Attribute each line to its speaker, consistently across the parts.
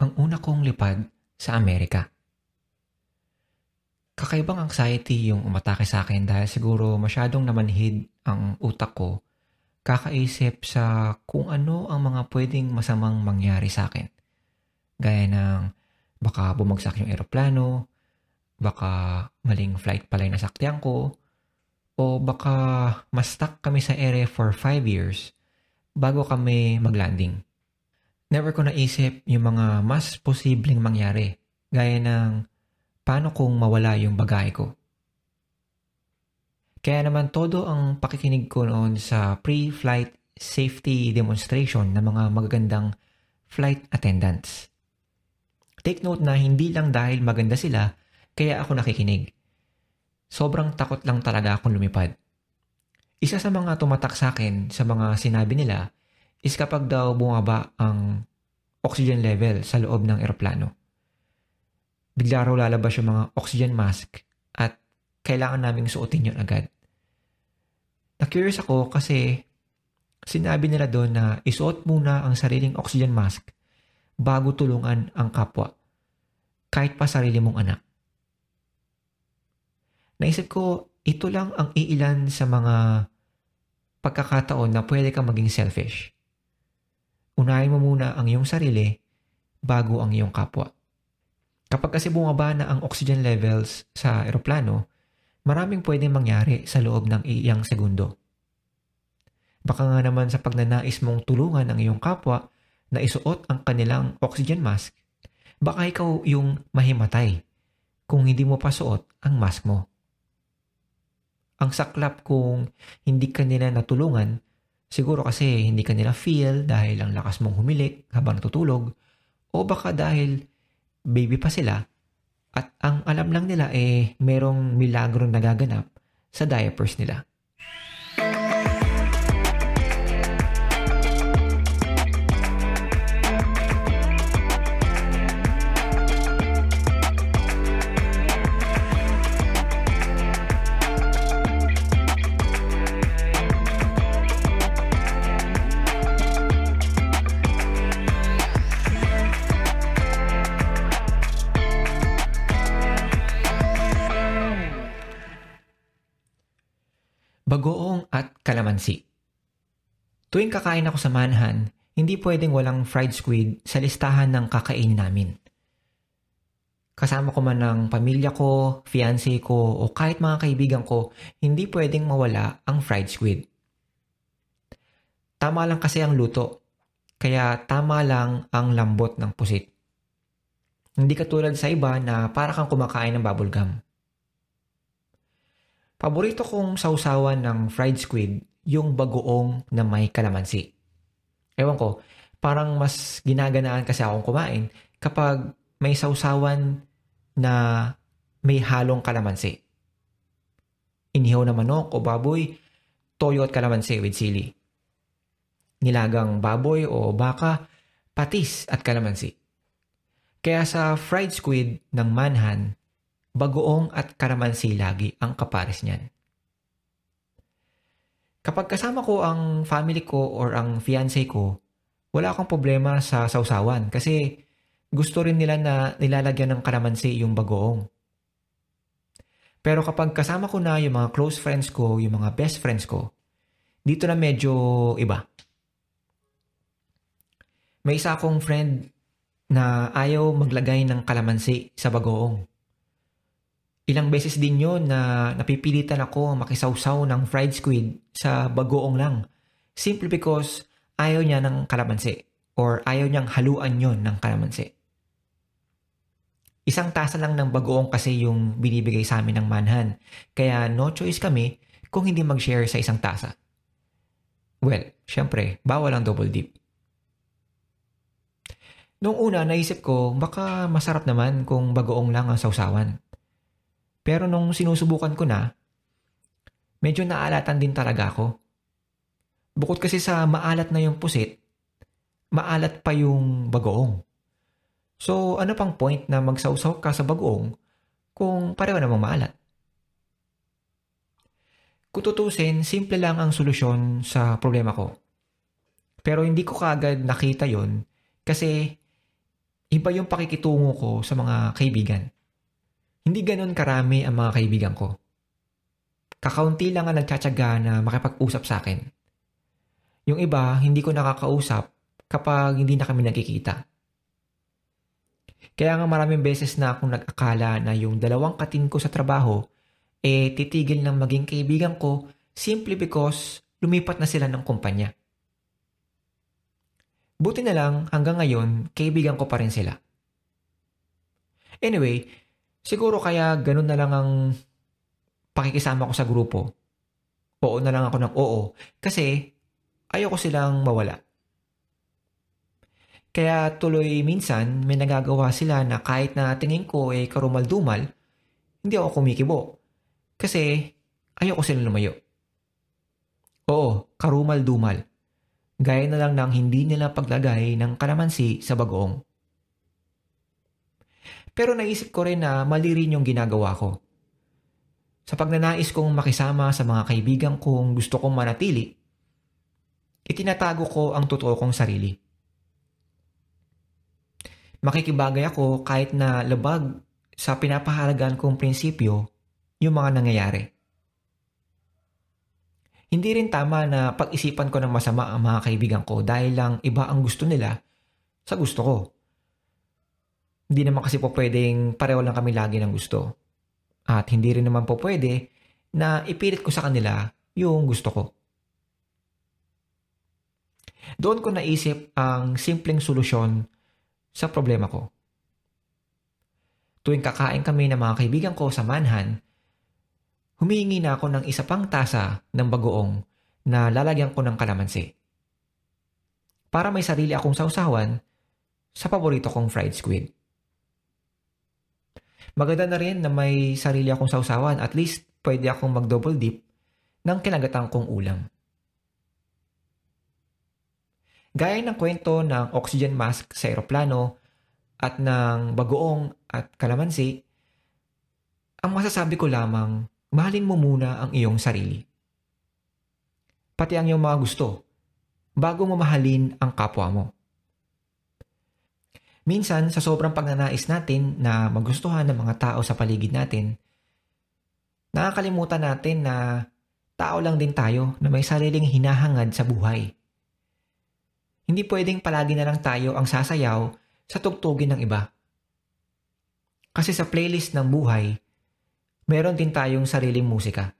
Speaker 1: ang una kong lipad sa Amerika. Kakaibang anxiety yung umatake sa akin dahil siguro masyadong namanhid ang utak ko kakaisip sa kung ano ang mga pwedeng masamang mangyari sa akin. Gaya ng baka bumagsak yung eroplano, baka maling flight pala yung nasaktiyan ko, o baka ma-stuck kami sa area for 5 years bago kami maglanding. Never ko naisip yung mga mas posibleng mangyari, gaya ng paano kung mawala yung bagay ko. Kaya naman todo ang pakikinig ko noon sa pre-flight safety demonstration ng mga magagandang flight attendants. Take note na hindi lang dahil maganda sila, kaya ako nakikinig. Sobrang takot lang talaga akong lumipad. Isa sa mga tumatak sa akin sa mga sinabi nila is kapag daw bumaba ang oxygen level sa loob ng eroplano. Bigla raw lalabas yung mga oxygen mask at kailangan naming suotin yun agad. Na-curious ako kasi sinabi nila doon na isuot muna ang sariling oxygen mask bago tulungan ang kapwa, kahit pa sarili mong anak. Naisip ko, ito lang ang iilan sa mga pagkakataon na pwede kang maging selfish. Unahin mo muna ang iyong sarili bago ang iyong kapwa. Kapag kasi bumaba na ang oxygen levels sa eroplano, maraming pwedeng mangyari sa loob ng iyang segundo. Baka nga naman sa pagnanais mong tulungan ang iyong kapwa na isuot ang kanilang oxygen mask, baka ikaw yung mahimatay kung hindi mo pa suot ang mask mo. Ang saklap kung hindi ka nila natulungan, siguro kasi hindi ka nila feel dahil ang lakas mong humilik habang natutulog, o baka dahil baby pa sila at ang alam lang nila eh merong milagro nagaganap sa diapers nila. Bagoong at kalamansi. Tuwing kakain ako sa manhan, hindi pwedeng walang fried squid sa listahan ng kakainin namin. Kasama ko man ng pamilya ko, fiancé ko, o kahit mga kaibigan ko, hindi pwedeng mawala ang fried squid. Tama lang kasi ang luto, kaya tama lang ang lambot ng pusit. Hindi katulad sa iba na para kang kumakain ng bubble gum. Paborito kong sausawan ng fried squid yung bagoong na may kalamansi. Ewan ko, parang mas ginaganaan kasi akong kumain kapag may sausawan na may halong kalamansi. Inihaw na manok o baboy, toyo at kalamansi with sili. Nilagang baboy o baka, patis at kalamansi. Kaya sa fried squid ng manhan, bagoong at karamansi lagi ang kapares niyan. Kapag kasama ko ang family ko or ang fiancé ko, wala akong problema sa sausawan kasi gusto rin nila na nilalagyan ng karamansi yung bagoong. Pero kapag kasama ko na yung mga close friends ko, yung mga best friends ko, dito na medyo iba. May isa akong friend na ayaw maglagay ng kalamansi sa bagoong. Ilang beses din yon na napipilitan ako makisawsaw ng fried squid sa bagoong lang. Simply because ayaw niya ng kalamansi or ayaw niyang haluan yon ng kalamansi. Isang tasa lang ng bagoong kasi yung binibigay sa amin ng manhan. Kaya no choice kami kung hindi mag-share sa isang tasa. Well, syempre, bawal ang double dip. Noong una, naisip ko, baka masarap naman kung bagoong lang ang sausawan. Pero nung sinusubukan ko na, medyo naalatan din talaga ako. Bukod kasi sa maalat na yung pusit, maalat pa yung bagoong. So ano pang point na magsawsaw ka sa bagoong kung pareho namang maalat? Kung tutusin, simple lang ang solusyon sa problema ko. Pero hindi ko kaagad nakita yon kasi iba yung pakikitungo ko sa mga kaibigan. Hindi ganon karami ang mga kaibigan ko. Kakaunti lang ang nagtsatsaga na makipag-usap sa akin. Yung iba, hindi ko nakakausap kapag hindi na kami nagkikita. Kaya nga maraming beses na akong nag-akala na yung dalawang katin ko sa trabaho eh titigil ng maging kaibigan ko simply because lumipat na sila ng kumpanya. Buti na lang hanggang ngayon kaibigan ko pa rin sila. Anyway, siguro kaya ganun na lang ang pakikisama ko sa grupo. Oo na lang ako ng oo kasi ayoko silang mawala. Kaya tuloy minsan may nagagawa sila na kahit na tingin ko ay eh, karumal-dumal, hindi ako kumikibo. Kasi ayoko silang lumayo. Oo, karumal-dumal. Gaya na lang ng hindi nila paglagay ng kalamansi sa bagoong. Pero naisip ko rin na mali rin yung ginagawa ko. Sa pagnanais kong makisama sa mga kaibigan kong gusto kong manatili, itinatago ko ang totoo kong sarili makikibagay ako kahit na labag sa pinapahalagan kong prinsipyo yung mga nangyayari. Hindi rin tama na pag-isipan ko ng masama ang mga kaibigan ko dahil lang iba ang gusto nila sa gusto ko. Hindi naman kasi po pwedeng pareho lang kami lagi ng gusto. At hindi rin naman po pwede na ipilit ko sa kanila yung gusto ko. Doon ko naisip ang simpleng solusyon sa problema ko. Tuwing kakain kami ng mga kaibigan ko sa manhan, humihingi na ako ng isa pang tasa ng bagoong na lalagyan ko ng kalamansi. Para may sarili akong sausawan sa paborito kong fried squid. Maganda na rin na may sarili akong sausawan at least pwede akong mag-double dip ng kinagatang kong ulam. Gaya ng kwento ng oxygen mask sa eroplano at ng bagoong at kalamansi, ang masasabi ko lamang, mahalin mo muna ang iyong sarili. Pati ang iyong mga gusto, bago mo mahalin ang kapwa mo. Minsan, sa sobrang pagnanais natin na magustuhan ng mga tao sa paligid natin, nakakalimutan natin na tao lang din tayo na may sariling hinahangad sa buhay. Hindi pwedeng palagi na lang tayo ang sasayaw sa tugtugin ng iba. Kasi sa playlist ng buhay, meron din tayong sariling musika.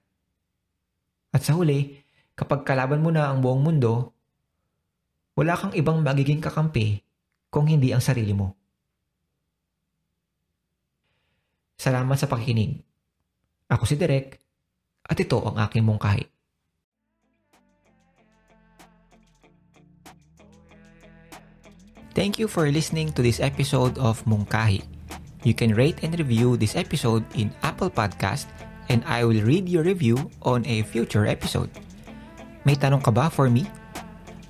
Speaker 1: At sa huli, kapag kalaban mo na ang buong mundo, wala kang ibang magiging kakampi kung hindi ang sarili mo. Salamat sa pakikinig. Ako si Derek at ito ang aking mungkahi. Thank you for listening to this episode of Mungkahi. You can rate and review this episode in Apple Podcast and I will read your review on a future episode. May tanong ka ba for me?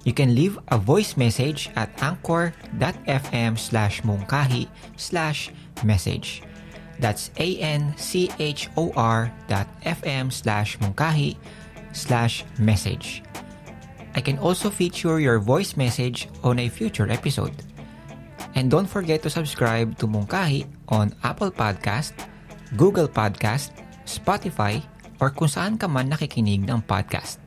Speaker 1: You can leave a voice message at anchor.fm slash mungkahi slash message. That's A-N-C-H-O-R dot F-M slash mungkahi slash message. I can also feature your voice message on a future episode. And don't forget to subscribe to Mungkahi on Apple Podcast, Google Podcast, Spotify, or kung saan ka man nakikinig ng podcast.